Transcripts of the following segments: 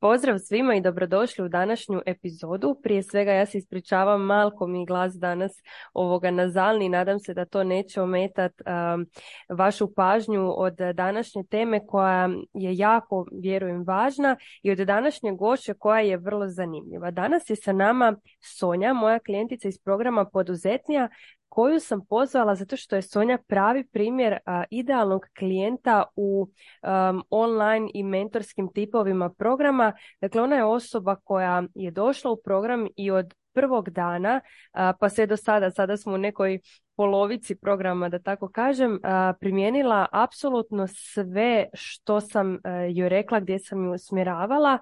Pozdrav svima i dobrodošli u današnju epizodu. Prije svega ja se ispričavam, malko mi glas danas ovoga nazalni. Nadam se da to neće ometat um, vašu pažnju od današnje teme koja je jako, vjerujem, važna i od današnje gošće koja je vrlo zanimljiva. Danas je sa nama Sonja, moja klijentica iz programa Poduzetnija koju sam pozvala zato što je Sonja pravi primjer idealnog klijenta u online i mentorskim tipovima programa. Dakle, ona je osoba koja je došla u program i od prvog dana pa sve do sada, sada smo u nekoj polovici programa, da tako kažem, primijenila apsolutno sve što sam joj rekla, gdje sam ju usmjeravala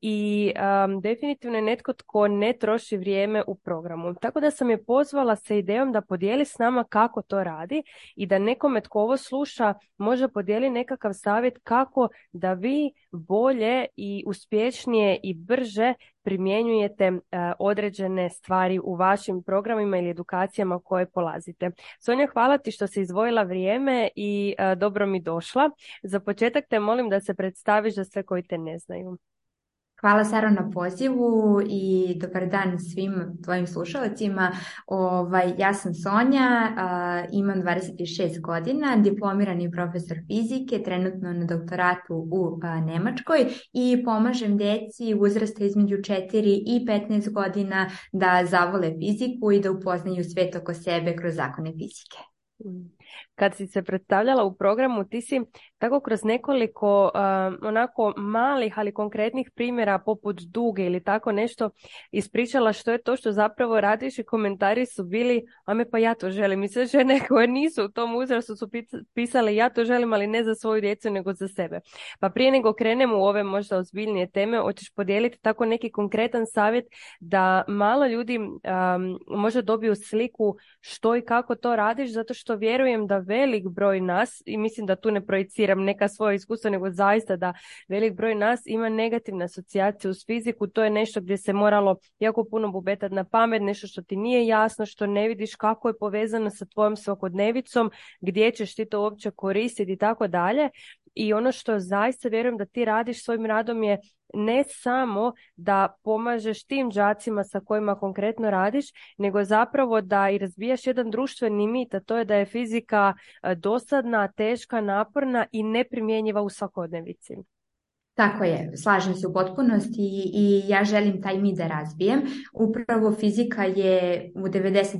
i definitivno je netko tko ne troši vrijeme u programu. Tako da sam je pozvala sa idejom da podijeli s nama kako to radi i da nekome tko ovo sluša može podijeli nekakav savjet kako da vi bolje i uspješnije i brže primjenjujete određene stvari u vašim programima ili edukacijama koje polazite. Sonja, hvala ti što si izdvojila vrijeme i dobro mi došla. Za početak te molim da se predstaviš za sve koji te ne znaju. Hvala Saro na pozivu i dobar dan svim tvojim slušalcima. Ovaj, ja sam Sonja, imam 26 godina, diplomirani profesor fizike, trenutno na doktoratu u Nemačkoj i pomažem djeci uzrasta između 4 i 15 godina da zavole fiziku i da upoznaju svet oko sebe kroz zakone fizike. Kad si se predstavljala u programu, ti si tako kroz nekoliko onako malih, ali konkretnih primjera poput duge ili tako nešto ispričala što je to što zapravo radiš i komentari su bili, ame pa ja to želim. I sve žene koje nisu u tom uzrastu su pisale ja to želim, ali ne za svoju djecu, nego za sebe. Pa prije nego krenemo u ove možda ozbiljnije teme, hoćeš podijeliti tako neki konkretan savjet da malo ljudi um, možda dobiju sliku što i kako to radiš, zato što vjerujem da velik broj nas, i mislim da tu ne projiciram neka svoja iskustva, nego zaista da velik broj nas ima negativne asocijacije uz fiziku, to je nešto gdje se moralo jako puno bubetat na pamet, nešto što ti nije jasno, što ne vidiš kako je povezano sa tvojom svakodnevicom, gdje ćeš ti to uopće koristiti i tako dalje. I ono što zaista vjerujem da ti radiš svojim radom je ne samo da pomažeš tim đacima sa kojima konkretno radiš, nego zapravo da i razbijaš jedan društveni mit, a to je da je fizika e, dosadna, teška, naporna i neprimjenjiva u svakodnevici. Tako je, slažem se u potpunosti i, ja želim taj mit da razbijem. Upravo fizika je u 90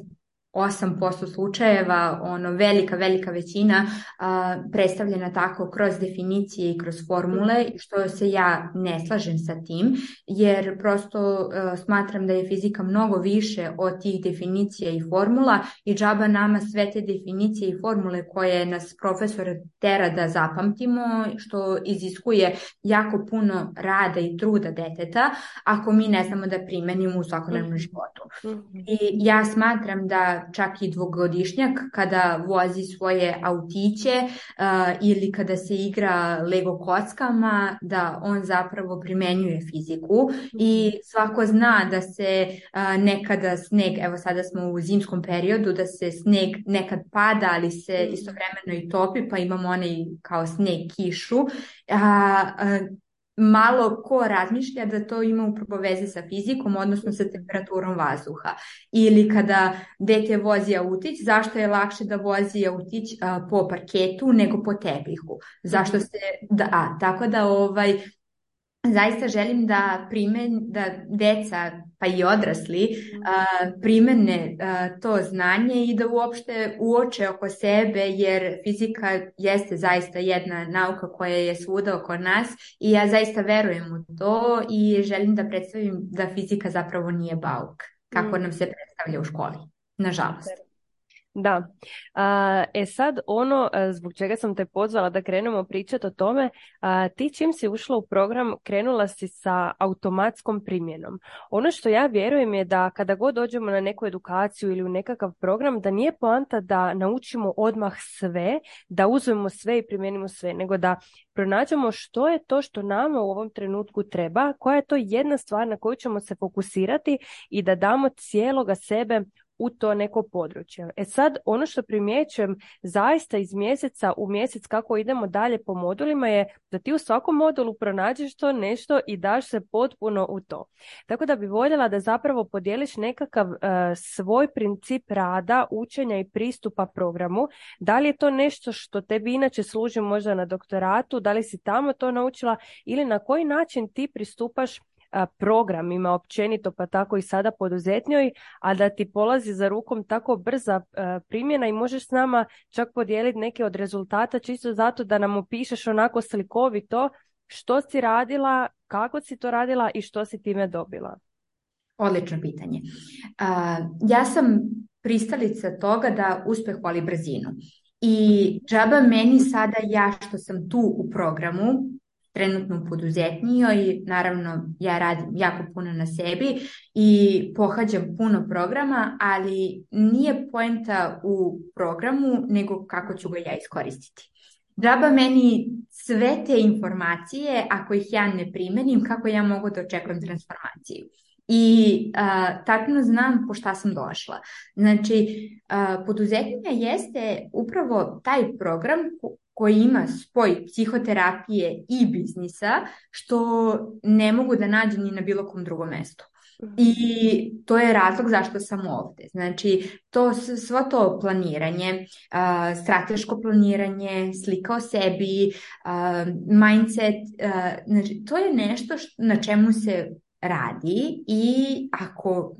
8% slučajeva, ono velika, velika većina a, predstavljena tako kroz definicije i kroz formule, što se ja ne slažem sa tim, jer prosto smatram da je fizika mnogo više od tih definicija i formula i džaba nama sve te definicije i formule koje nas profesor tera da zapamtimo, što iziskuje jako puno rada i truda deteta, ako mi ne znamo da primenimo u svakodnevnom mhm. životu. Mhm. I ja smatram da čak i dvogodišnjak kada vozi svoje autiće uh, ili kada se igra Lego kockama, da on zapravo primenjuje fiziku i svako zna da se uh, nekada sneg, evo sada smo u zimskom periodu, da se sneg nekad pada, ali se istovremeno i topi, pa imamo onaj kao sneg kišu. Uh, malo ko razmišlja da to ima upravo veze sa fizikom, odnosno sa temperaturom vazduha. Ili kada dete vozi autić, zašto je lakše da vozi autić po parketu nego po tepihu? Zašto se, da, tako da ovaj, zaista želim da primen, da deca pa i odrasli uh, primene to znanje i da uopšte uoče oko sebe jer fizika jeste zaista jedna nauka koja je svuda oko nas i ja zaista verujem u to i želim da predstavim da fizika zapravo nije bauk kako mm. nam se predstavlja u školi. Nažalost. Da. E sad ono e, zbog čega sam te pozvala da krenemo pričati o tome, ti čim si ušla u program krenula si sa automatskom primjenom. Ono što ja vjerujem je da kada god dođemo na neku edukaciju ili u nekakav program, da nije poanta da naučimo odmah sve, da uzmemo sve i primijenimo sve, nego da pronađemo što je to što nama u ovom trenutku treba, koja je to jedna stvar na koju ćemo se fokusirati i da damo cijeloga sebe u to neko područje. E sad, ono što primjećujem zaista iz mjeseca u mjesec kako idemo dalje po modulima je da ti u svakom modulu pronađeš to nešto i daš se potpuno u to. Tako da bi voljela da zapravo podijeliš nekakav e, svoj princip rada, učenja i pristupa programu. Da li je to nešto što tebi inače služi možda na doktoratu, da li si tamo to naučila ili na koji način ti pristupaš programima općenito pa tako i sada poduzetnjoj, a da ti polazi za rukom tako brza primjena i možeš s nama čak podijeliti neke od rezultata čisto zato da nam opišeš onako slikovito što si radila, kako si to radila i što si time dobila. Odlično pitanje. ja sam pristalica toga da uspeh voli brzinu. I džaba meni sada ja što sam tu u programu, trenutno poduzetnijoj, naravno ja radim jako puno na sebi i pohađam puno programa, ali nije poenta u programu nego kako ću ga ja iskoristiti. Džaba meni sve te informacije, ako ih ja ne primenim, kako ja mogu da očekujem transformaciju. I uh, znam po šta sam došla. Znači, uh, poduzetnja jeste upravo taj program koji ima spoj psihoterapije i biznisa, što ne mogu da nađem ni na bilo kom drugom mestu. Mhm. I to je razlog zašto sam ovdje. Znači, to, svo to planiranje, strateško planiranje, slika o sebi, mindset, znači, to je nešto na čemu se radi i ako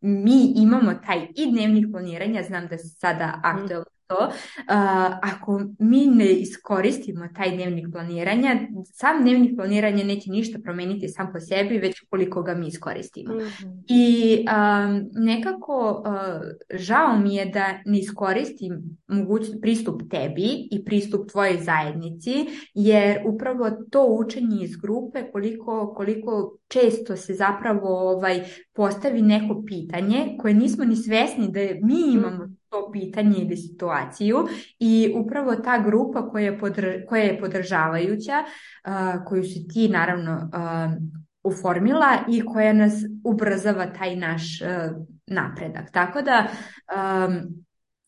mi imamo taj i dnevnih planiranja, znam da se sada mhm. aktualno to, ako mi ne iskoristimo taj dnevnik planiranja, sam dnevnik planiranja neće ništa promijeniti sam po sebi, već koliko ga mi iskoristimo. Mhm. I nekako žao mi je da ne iskoristim moguć, pristup tebi i pristup tvojoj zajednici, jer upravo to učenje iz grupe koliko, koliko često se zapravo ovaj, postavi neko pitanje koje nismo ni svjesni da mi imamo to pitanje ili situaciju i upravo ta grupa koja je, koja je podržavajuća, koju si ti naravno uformila i koja nas ubrzava taj naš napredak. Tako da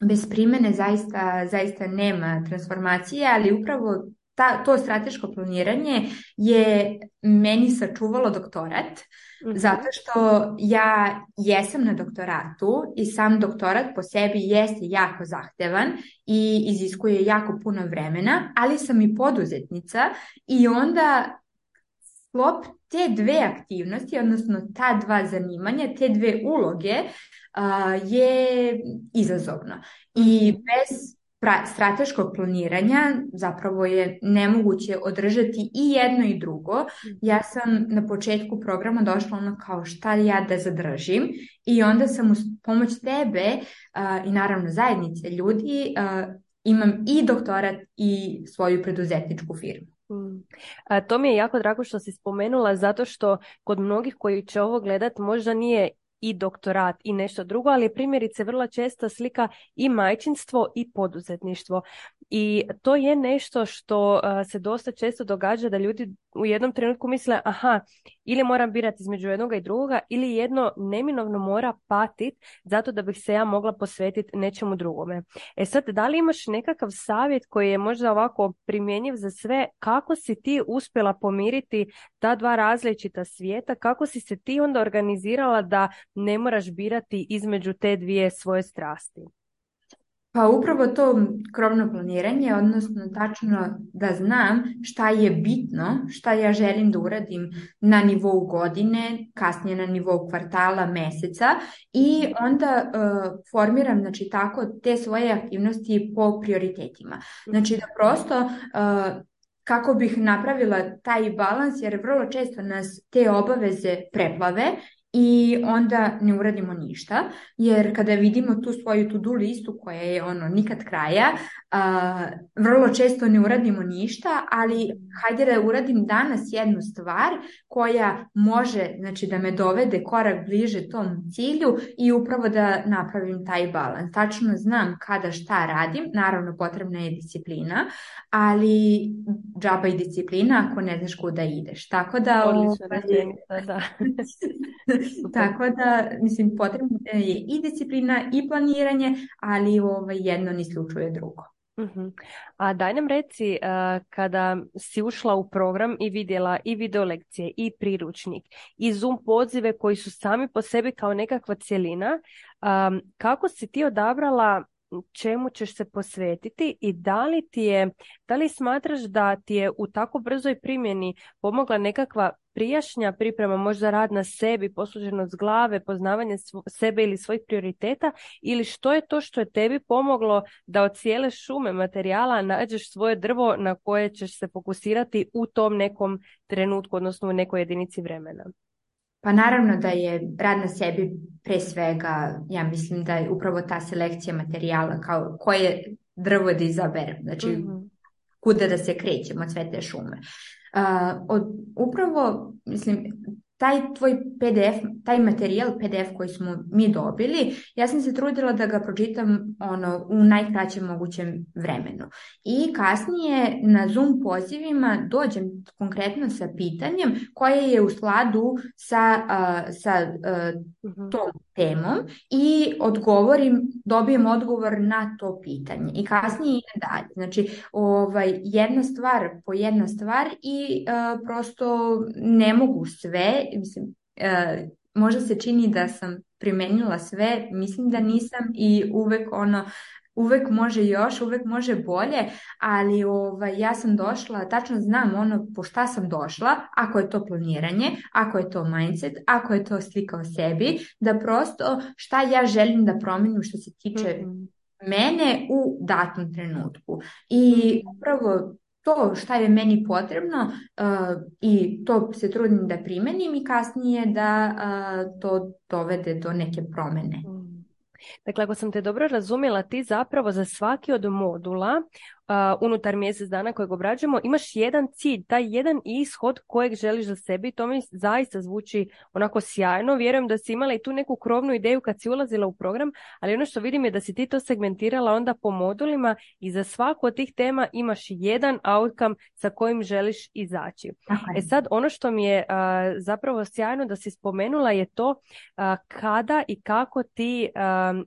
bez primjene zaista, zaista nema transformacije, ali upravo ta, to strateško planiranje je meni sačuvalo doktorat. Zato što ja jesam na doktoratu i sam doktorat po sebi jeste jako zahtevan i iziskuje jako puno vremena, ali sam i poduzetnica i onda sklop te dve aktivnosti, odnosno ta dva zanimanja, te dve uloge je izazovno. I mhm. bez strateškog planiranja zapravo je nemoguće održati i jedno i drugo. Ja sam na početku programa došla ono kao šta ja da zadržim i onda sam uz pomoć tebe i naravno zajednice ljudi imam i doktorat i svoju preduzetničku firmu. Mm. to mi je jako drago što si spomenula zato što kod mnogih koji će ovo gledat možda nije i doktorat i nešto drugo, ali je primjerice vrlo česta slika i majčinstvo i poduzetništvo. I to je nešto što se dosta često događa da ljudi u jednom trenutku misle aha, ili moram birati između jednoga i drugoga ili jedno neminovno mora patit zato da bih se ja mogla posvetiti nečemu drugome. E sad, da li imaš nekakav savjet koji je možda ovako primjenjiv za sve, kako si ti uspjela pomiriti ta dva različita svijeta, kako si se ti onda organizirala da ne moraš birati između te dvije svoje strasti? Pa upravo to krovno planiranje, odnosno tačno da znam šta je bitno, šta ja želim da uradim na nivou godine, kasnije na nivou kvartala, meseca i onda uh, formiram znači, tako te svoje aktivnosti po prioritetima. Znači da prosto uh, kako bih napravila taj balans jer vrlo često nas te obaveze preplave i onda ne uradimo ništa, jer kada vidimo tu svoju to-do listu koja je ono nikad kraja, vrlo često ne uradimo ništa, ali hajde da uradim danas jednu stvar koja može znači, da me dovede korak bliže tom cilju i upravo da napravim taj balans. Tačno znam kada šta radim, naravno potrebna je disciplina, ali džaba i disciplina ako ne znaš kuda ideš. Tako da... Odlično, ovaj, da. Tako da, mislim, potrebno je i disciplina i planiranje, ali ovaj, jedno ne isključuje drugo. uh A daj nam reci, uh, kada si ušla u program i vidjela i video lekcije i priručnik i Zoom pozive koji su sami po sebi kao nekakva cjelina, um, kako si ti odabrala čemu ćeš se posvetiti i da li ti je, da li smatraš da ti je u tako brzoj primjeni pomogla nekakva prijašnja priprema, možda rad na sebi, posluženost glave, poznavanje sebe ili svojih prioriteta ili što je to što je tebi pomoglo da od cijele šume materijala nađeš svoje drvo na koje ćeš se fokusirati u tom nekom trenutku, odnosno u nekoj jedinici vremena? Pa naravno da je rad na sebi pre svega, ja mislim da je upravo ta selekcija materijala kao koje drvo da izaberem, znači mm kuda da se krećemo od sve te šume. Uh, od, upravo, mislim, taj tvoj PDF, taj materijal PDF koji smo mi dobili, ja sam se trudila da ga pročitam ono, u najkraćem mogućem vremenu. I kasnije na Zoom pozivima dođem konkretno sa pitanjem koje je u skladu sa, sa uh, tom temom i odgovorim, dobijem odgovor na to pitanje i kasnije ide dalje. Znači, ovaj, jedna stvar po jedna stvar i uh, prosto ne mogu sve, mislim, uh, možda se čini da sam primenila sve, mislim da nisam i uvek ono uvek može još, uvek može bolje, ali ovaj, ja sam došla, tačno znam ono po šta sam došla, ako je to planiranje, ako je to mindset, ako je to slika o sebi, da prosto šta ja želim da promenim što se tiče mm mene u datom trenutku. I mhm. upravo to šta je meni potrebno uh, i to se trudim da primenim i kasnije da uh, to dovede do neke promene. Dakle, ako sam te dobro razumjela, ti zapravo za svaki od modula unutar mjesec dana kojeg obrađujemo, imaš jedan cilj, taj jedan ishod kojeg želiš za sebi. To mi zaista zvuči onako sjajno. Vjerujem da si imala i tu neku krovnu ideju kad si ulazila u program, ali ono što vidim je da si ti to segmentirala onda po modulima i za svaku od tih tema imaš jedan outcome sa kojim želiš izaći. E sad, ono što mi je zapravo sjajno da si spomenula je to kada i kako ti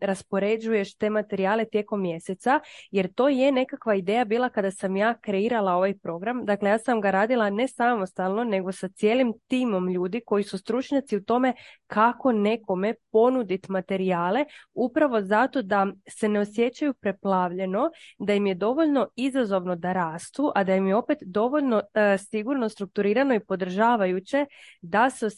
raspoređuješ te materijale tijekom mjeseca, jer to je nekakva ideja ideja bila kada sam ja kreirala ovaj program. Dakle, ja sam ga radila ne samostalno, nego sa cijelim timom ljudi koji su stručnjaci u tome kako nekome ponuditi materijale, upravo zato da se ne osjećaju preplavljeno, da im je dovoljno izazovno da rastu, a da im je opet dovoljno e, sigurno strukturirano i podržavajuće da se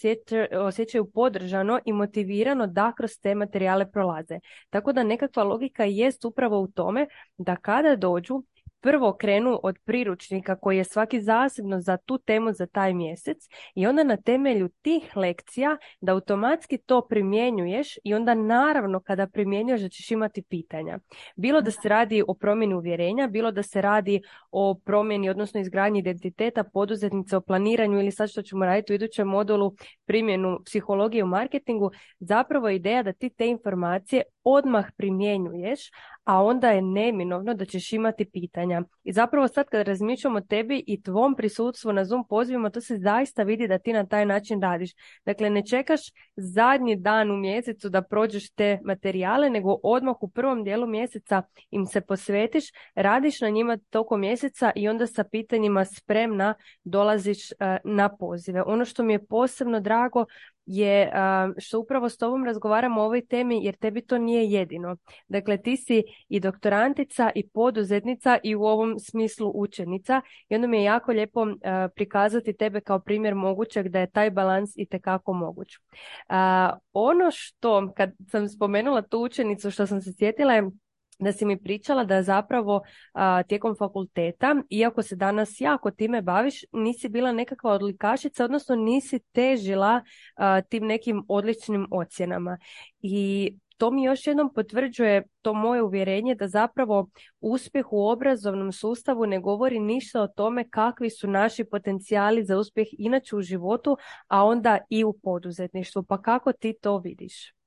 osjećaju podržano i motivirano da kroz te materijale prolaze. Tako da nekakva logika jest upravo u tome da kada dođu prvo krenu od priručnika koji je svaki zasebno za tu temu za taj mjesec i onda na temelju tih lekcija da automatski to primjenjuješ i onda naravno kada primjenjuješ da ćeš imati pitanja. Bilo da se radi o promjeni uvjerenja, bilo da se radi o promjeni odnosno izgradnji identiteta poduzetnice o planiranju ili sad što ćemo raditi u idućem modulu primjenu psihologije u marketingu, zapravo je ideja da ti te informacije odmah primjenjuješ, a onda je neminovno da ćeš imati pitanja. I zapravo sad kad razmišljamo tebi i tvom prisutstvu na Zoom pozivima, to se zaista vidi da ti na taj način radiš. Dakle, ne čekaš zadnji dan u mjesecu da prođeš te materijale, nego odmah u prvom dijelu mjeseca im se posvetiš, radiš na njima tokom mjeseca i onda sa pitanjima spremna dolaziš eh, na pozive. Ono što mi je posebno drago je što upravo s tobom razgovaramo o ovoj temi jer tebi to nije jedino. Dakle, ti si i doktorantica i poduzetnica i u ovom smislu učenica i onda mi je jako lijepo prikazati tebe kao primjer mogućeg da je taj balans i tekako moguć. Ono što, kad sam spomenula tu učenicu što sam se sjetila je da si mi pričala da zapravo tijekom fakulteta, iako se danas jako time baviš, nisi bila nekakva odlikašica, odnosno nisi težila tim nekim odličnim ocjenama. I to mi još jednom potvrđuje to moje uvjerenje da zapravo uspjeh u obrazovnom sustavu ne govori ništa o tome kakvi su naši potencijali za uspjeh inače u životu, a onda i u poduzetništvu. Pa kako ti to vidiš?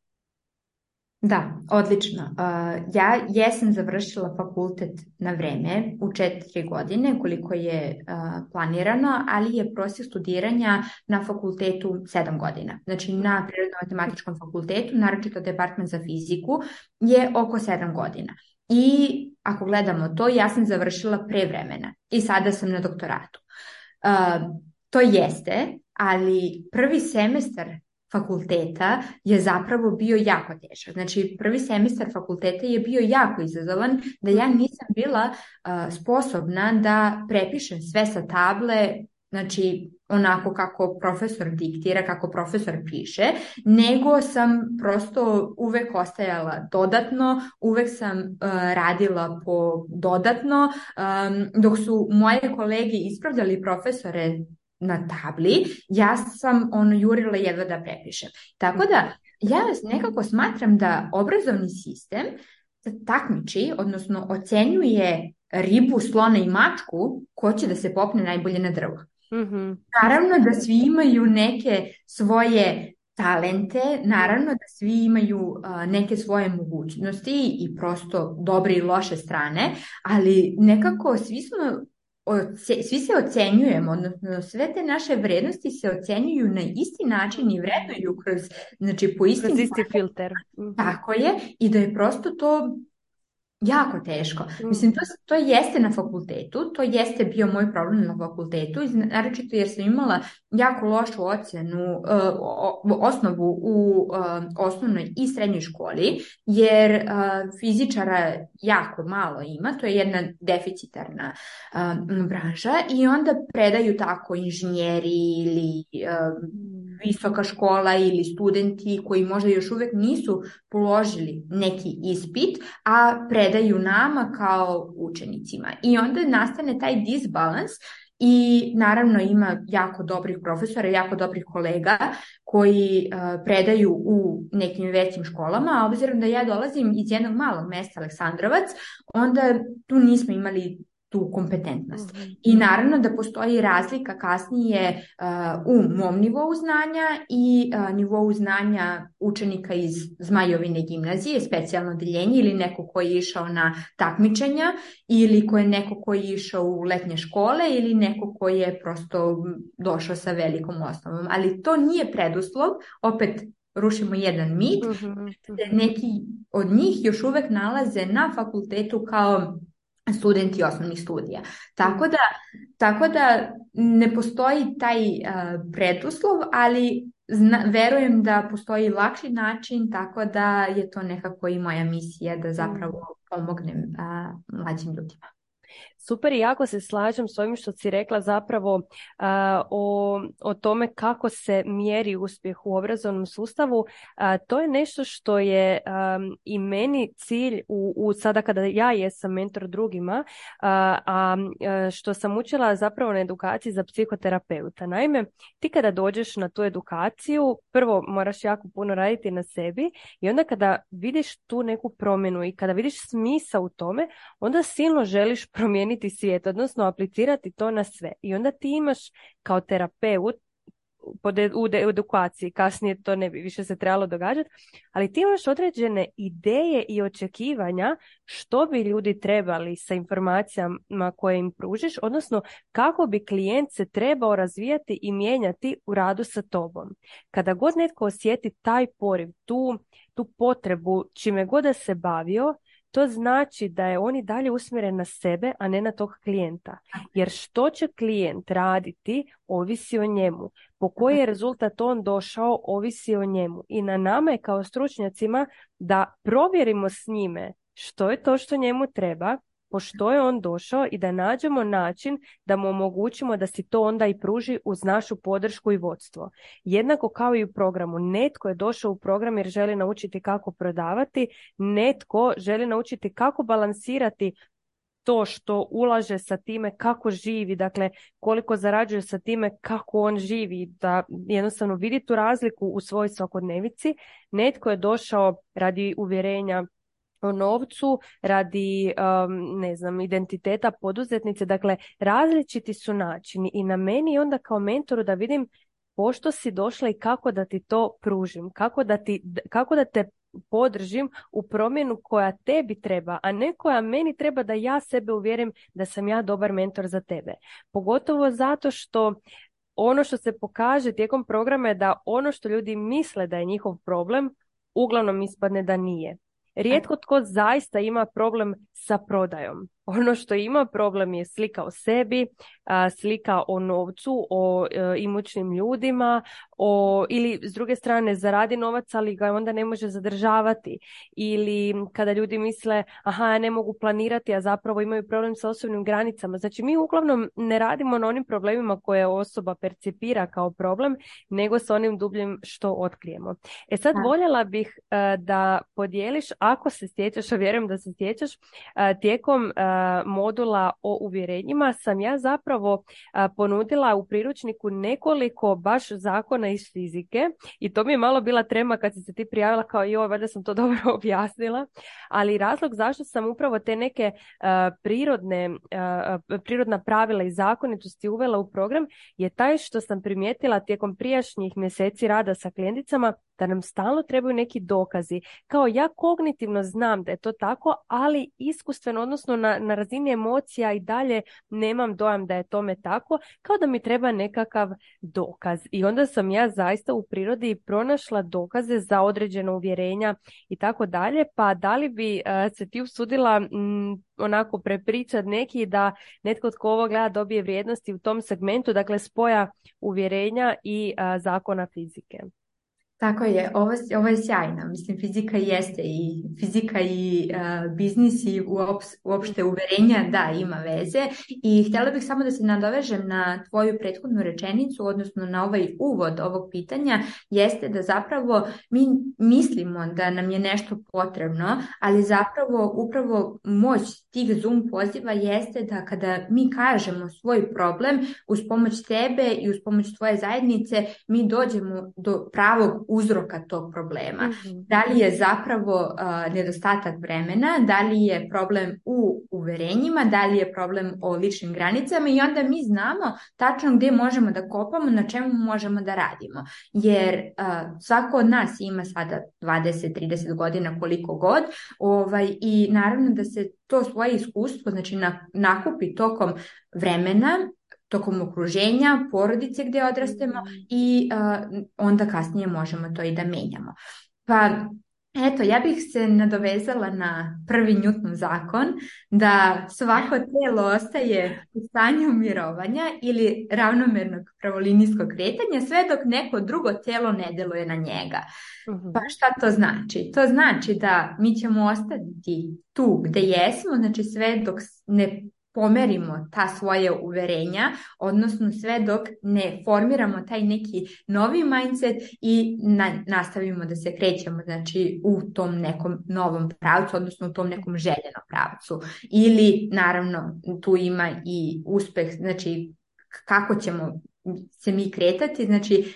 Da, odlično. Uh, ja jesam završila fakultet na vreme u četiri godine koliko je uh, planirano, ali je prosjek studiranja na fakultetu sedam godina. Znači na Prirodno-matematičkom fakultetu, naročito department za fiziku, je oko sedam godina. I ako gledamo to, ja sam završila pre vremena i sada sam na doktoratu. Uh, to jeste, ali prvi semestar fakulteta je zapravo bio jako težak. Znači, prvi semestar fakulteta je bio jako izazovan, da ja nisam bila uh, sposobna da prepišem sve sa table, znači onako kako profesor diktira, kako profesor piše, nego sam prosto uvek ostajala dodatno, uvek sam uh, radila po dodatno, um, dok su moje kolege ispravljali profesore na tabli, ja sam ono jurila jedva da prepišem. Tako da ja nekako smatram da obrazovni sistem takmiči, odnosno ocenjuje ribu, slona i mačku ko će da se popne najbolje na drvo. Mm-hmm. Naravno da svi imaju neke svoje talente, naravno da svi imaju uh, neke svoje mogućnosti i prosto dobre i loše strane, ali nekako svi smo svi se ocenjujemo, odnosno sve te naše vrednosti se ocenjuju na isti način i vrednuju kroz, znači po istim... Kroz isti filter. Mhm. Tako je, i da je prosto to jako teško. Mm. Mislim, to, to jeste na fakultetu, to jeste bio moj problem na fakultetu, naročito jer sam imala jako lošu ocjenu, uh, osnovu u uh, osnovnoj i srednjoj školi, jer uh, fizičara jako malo ima, to je jedna deficitarna uh, branža i onda predaju tako inženjeri ili uh, visoka škola ili studenti koji možda još uvek nisu položili neki ispit, a predaju nama kao učenicima. I onda nastane taj disbalans i naravno ima jako dobrih profesora, jako dobrih kolega koji uh, predaju u nekim većim školama, a obzirom da ja dolazim iz jednog malog mesta Aleksandrovac, onda tu nismo imali tu kompetentnost. -hmm. I naravno da postoji razlika kasnije uh, u mom nivou znanja i uh, nivou znanja učenika iz Zmajovine gimnazije, specijalno odeljenje ili neko ko je išao na takmičenja ili ko je neko ko je išao u letnje škole ili neko ko je prosto došao sa velikom osnovom. Ali to nije preduslov, opet rušimo jedan mit, mm -hmm. neki od njih još uvek nalaze na fakultetu kao studenti osnovnih studija. Tako da, tako da ne postoji taj uh, preduslov, ali zna, verujem da postoji lakši način, tako da je to nekako i moja misija da zapravo mm. pomognem uh, mlađim ljudima. Super i jako se slažem s ovim što si rekla zapravo uh, o, o tome kako se mjeri uspjeh u obrazovnom sustavu. Uh, to je nešto što je um, i meni cilj u, u sada kada ja jesam mentor drugima, a što sam učila zapravo na edukaciji za psihoterapeuta. Naime, ti kada dođeš na tu edukaciju, prvo moraš jako puno raditi na sebi i onda kada vidiš tu neku promjenu i kada vidiš smisa u tome, onda silno želiš promijeniti promijeniti svijet, odnosno aplicirati to na sve. I onda ti imaš kao terapeut u edukaciji, kasnije to ne bi više se trebalo događati, ali ti imaš određene ideje i očekivanja što bi ljudi trebali sa informacijama koje im pružiš, odnosno kako bi klijent se trebao razvijati i mijenjati u radu sa tobom. Kada god netko osjeti taj poriv, tu, tu potrebu, čime god da se bavio, to znači da je on i dalje usmjeren na sebe, a ne na tog klijenta. Jer što će klijent raditi, ovisi o njemu. Po koji je rezultat on došao, ovisi o njemu. I na nama je kao stručnjacima da provjerimo s njime što je to što njemu treba, po što je on došao i da nađemo način da mu omogućimo da si to onda i pruži uz našu podršku i vodstvo. Jednako kao i u programu. Netko je došao u program jer želi naučiti kako prodavati, netko želi naučiti kako balansirati to što ulaže sa time kako živi, dakle koliko zarađuje sa time kako on živi, da jednostavno vidi tu razliku u svojoj svakodnevici. Netko je došao radi uvjerenja o novcu, radi um, ne znam, identiteta poduzetnice. Dakle, različiti su načini i na meni onda kao mentoru da vidim pošto si došla i kako da ti to pružim, kako da, ti, kako da te podržim u promjenu koja tebi treba, a ne koja meni treba da ja sebe uvjerim da sam ja dobar mentor za tebe. Pogotovo zato što ono što se pokaže tijekom programa je da ono što ljudi misle da je njihov problem, uglavnom ispadne da nije. Rijetko tko zaista ima problem sa prodajom. Ono što ima problem je slika o sebi, slika o novcu, o e, imućnim ljudima, o, ili s druge strane zaradi novac ali ga onda ne može zadržavati. Ili kada ljudi misle aha ja ne mogu planirati a zapravo imaju problem sa osobnim granicama. Znači mi uglavnom ne radimo na onim problemima koje osoba percipira kao problem nego sa onim dubljim što otkrijemo. E sad voljela bih e, da podijeliš ako se stječeš, a vjerujem da se stječeš, e, tijekom modula o uvjerenjima sam ja zapravo ponudila u priručniku nekoliko baš zakona iz fizike i to mi je malo bila trema kad si se ti prijavila kao joj, valjda sam to dobro objasnila, ali razlog zašto sam upravo te neke prirodne, prirodna pravila i zakonitosti uvela u program je taj što sam primijetila tijekom prijašnjih mjeseci rada sa klijenticama da nam stalno trebaju neki dokazi. Kao ja kognitivno znam da je to tako, ali iskustveno, odnosno na, na razini emocija i dalje nemam dojam da je tome tako, kao da mi treba nekakav dokaz. I onda sam ja zaista u prirodi pronašla dokaze za određena uvjerenja i tako dalje, pa da li bi uh, se ti usudila mm, onako prepričat neki da netko tko ovo gleda dobije vrijednosti u tom segmentu, dakle spoja uvjerenja i uh, zakona fizike. Tako je, ovo, ovo je sjajno. Mislim, fizika jeste i fizika i uh, biznis i uopšte uverenja, da, ima veze. I htjela bih samo da se nadovežem na tvoju prethodnu rečenicu, odnosno na ovaj uvod ovog pitanja, jeste da zapravo mi mislimo da nam je nešto potrebno, ali zapravo upravo moć tih Zoom poziva jeste da kada mi kažemo svoj problem uz pomoć tebe i uz pomoć tvoje zajednice, mi dođemo do pravog uzroka tog problema. Mhm. Da li je zapravo nedostatak vremena, da li je problem u uverenjima, da li je problem o ličnim granicama i onda mi znamo tačno gdje možemo da kopamo, na čemu možemo da radimo. Jer svako od nas ima sada 20-30 godina koliko god ovaj, i naravno da se to svoje iskustvo znači nakupi tokom vremena tokom okruženja, porodice gdje odrastemo mm. i onda kasnije možemo to i da menjamo. Pa Eto, ja bih se nadovezala na prvi Newton zakon da svako tijelo ostaje u stanju mirovanja ili ravnomjernog pravolinijskog kretanja sve dok neko drugo tijelo ne djeluje na njega. Mhm. Pa šta to znači? To znači da mi ćemo ostati tu gdje jesmo, znači sve dok ne pomerimo ta svoje uverenja, odnosno sve dok ne formiramo taj neki novi mindset i nastavimo da se krećemo znači, u tom nekom novom pravcu, odnosno u tom nekom željenom pravcu. Ili naravno tu ima i uspeh, znači kako ćemo se mi kretati, znači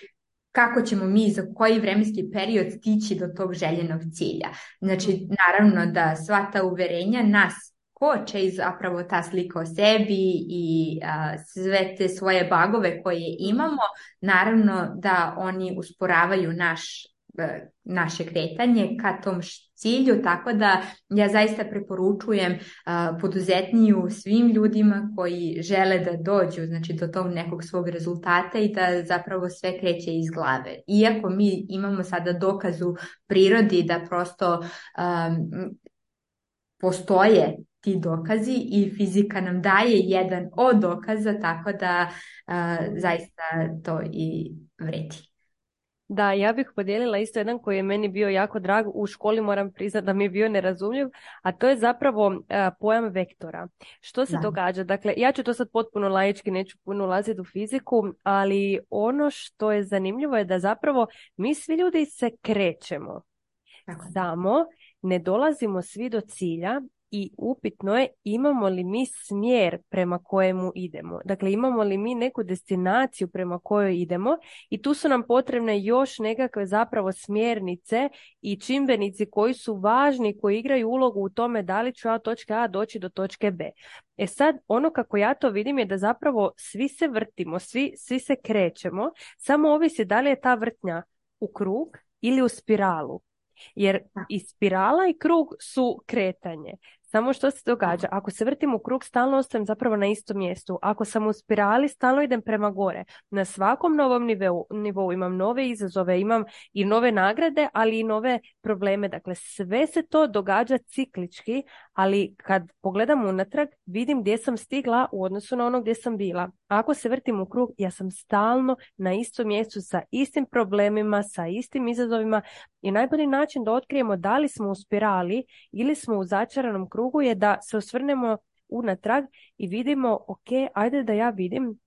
kako ćemo mi za koji vremenski period stići do tog željenog cilja. Znači, naravno da sva ta uverenja nas koče i zapravo ta slika o sebi i sve te svoje bagove koje imamo, naravno da oni usporavaju naš e, naše kretanje ka tom cilju, tako da ja zaista preporučujem poduzetniju svim ljudima koji žele da dođu znači, do tog nekog svog rezultata i da zapravo sve kreće iz glave. Iako mi imamo sada dokazu prirodi da prosto postoje ti dokazi i fizika nam daje jedan od dokaza, tako da zaista to i vredi. Da, ja bih podijelila isto jedan koji je meni bio jako drag. U školi moram priznati da mi je bio nerazumljiv, a to je zapravo pojam vektora. Što se događa? Dakle, ja ću to sad potpuno laički, neću puno ulaziti u fiziku, ali ono što je zanimljivo je da zapravo mi svi ljudi se krećemo. Samo ne dolazimo svi do cilja i upitno je imamo li mi smjer prema kojemu idemo. Dakle, imamo li mi neku destinaciju prema kojoj idemo i tu su nam potrebne još nekakve zapravo smjernice i čimbenici koji su važni, koji igraju ulogu u tome da li ću ja od točke A doći do točke B. E sad, ono kako ja to vidim je da zapravo svi se vrtimo, svi, svi se krećemo, samo ovisi da li je ta vrtnja u krug ili u spiralu. Jer i spirala i krug su kretanje. Samo što se događa? Ako se vrtim u krug, stalno ostajem zapravo na istom mjestu. Ako sam u spirali, stalno idem prema gore. Na svakom novom nivou, nivou imam nove izazove, imam i nove nagrade, ali i nove probleme. Dakle, sve se to događa ciklički, ali kad pogledam unatrag, vidim gdje sam stigla u odnosu na ono gdje sam bila. Ako se vrtim u krug, ja sam stalno na istom mjestu sa istim problemima, sa istim izazovima i najbolji način da otkrijemo da li smo u spirali ili smo u začaranom krugu je da se osvrnemo unatrag i vidimo, ok, ajde da ja vidim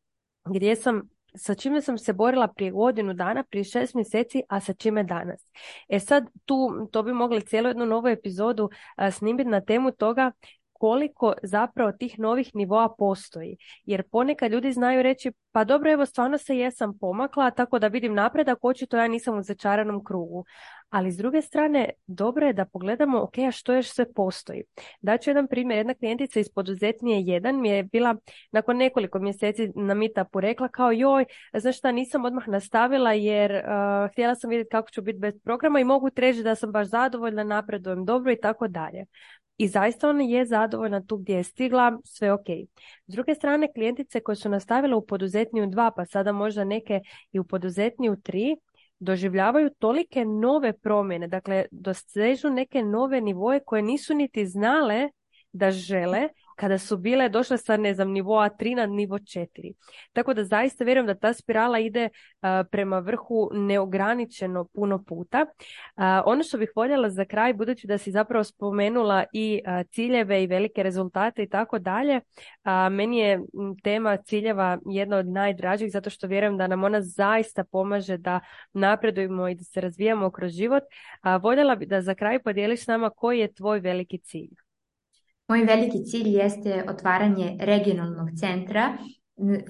gdje sam sa čime sam se borila prije godinu dana, prije šest mjeseci, a sa čime danas. E sad tu, to bi mogli cijelu jednu novu epizodu snimiti na temu toga koliko zapravo tih novih nivoa postoji. Jer ponekad ljudi znaju reći, pa dobro, evo stvarno se jesam pomakla, tako da vidim napredak, očito ja nisam u začaranom krugu. Ali s druge strane, dobro je da pogledamo, ok, a što još sve postoji. Daću jedan primjer, jedna klijentica iz poduzetnije jedan mi je bila nakon nekoliko mjeseci na meetupu rekla kao joj, znaš šta, nisam odmah nastavila jer uh, htjela sam vidjeti kako ću biti bez programa i mogu treći da sam baš zadovoljna, napredujem dobro i tako dalje. I zaista ona je zadovoljna tu gdje je stigla, sve ok. S druge strane, klijentice koje su nastavile u poduzetniju dva, pa sada možda neke i u poduzetniju tri, doživljavaju tolike nove promjene, dakle dosežu neke nove nivoje koje nisu niti znale da žele kada su bile došle sa ne znam nivoa 3 na nivo 4. Tako da zaista vjerujem da ta spirala ide prema vrhu neograničeno puno puta. ono što bih voljela za kraj, budući da si zapravo spomenula i ciljeve i velike rezultate i tako dalje, meni je tema ciljeva jedna od najdražih zato što vjerujem da nam ona zaista pomaže da napredujemo i da se razvijamo kroz život. Voljela bi da za kraj podijeliš s nama koji je tvoj veliki cilj. Moj veliki cilj jeste otvaranje regionalnog centra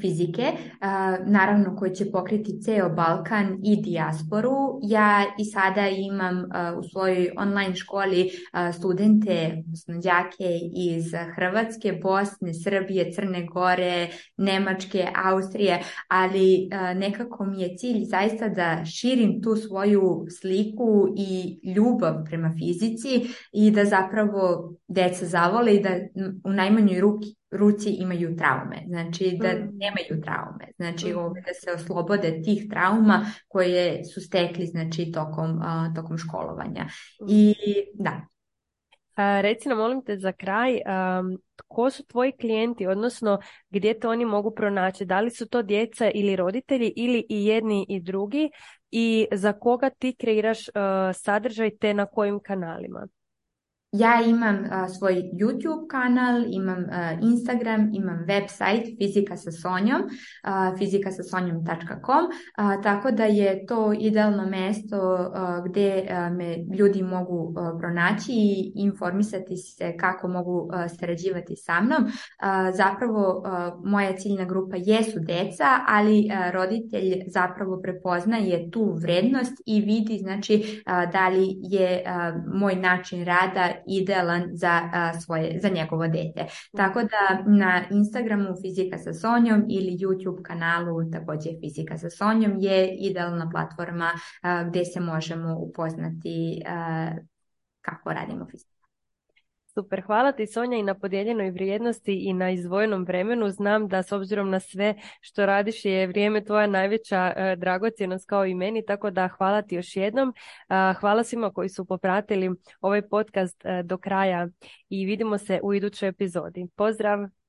fizike, naravno koji će pokriti ceo Balkan i dijasporu. Ja i sada imam u svojoj online školi studente, đake iz Hrvatske, Bosne, Srbije, Crne Gore, Nemačke, Austrije, ali nekako mi je cilj zaista da širim tu svoju sliku i ljubav prema fizici i da zapravo deca zavole i da u najmanjoj ruki ruci imaju traume, znači da mm. nemaju traume, znači mm. da se oslobode tih trauma koje su stekli znači tokom, tokom školovanja. Mm. I da. A, reci nam, molim te za kraj, ko su tvoji klijenti, odnosno gdje to oni mogu pronaći? Da li su to djeca ili roditelji ili i jedni i drugi i za koga ti kreiraš sadržaj te na kojim kanalima? Ja imam svoj YouTube kanal, imam Instagram, imam website Fizika sa Sonjom, uh, fizikasasonjom.com, tako da je to idealno mesto gdje me ljudi mogu pronaći i informisati se kako mogu sarađivati sa mnom. Zapravo moja ciljna grupa jesu deca, ali roditelj zapravo prepoznaje tu vrednost i vidi znači da li je moj način rada idealan za, svoje, za njegovo dete. Tako da na Instagramu Fizika sa Sonjom ili YouTube kanalu također Fizika sa Sonjom je idealna platforma gdje se možemo upoznati kako radimo fiziku. Super, hvala ti Sonja i na podijeljenoj vrijednosti i na izdvojenom vremenu. Znam da s obzirom na sve što radiš je vrijeme tvoja najveća e, dragocjenost kao i meni, tako da hvala ti još jednom. hvala svima koji su popratili ovaj podcast e, do kraja i vidimo se u idućoj epizodi. Pozdrav!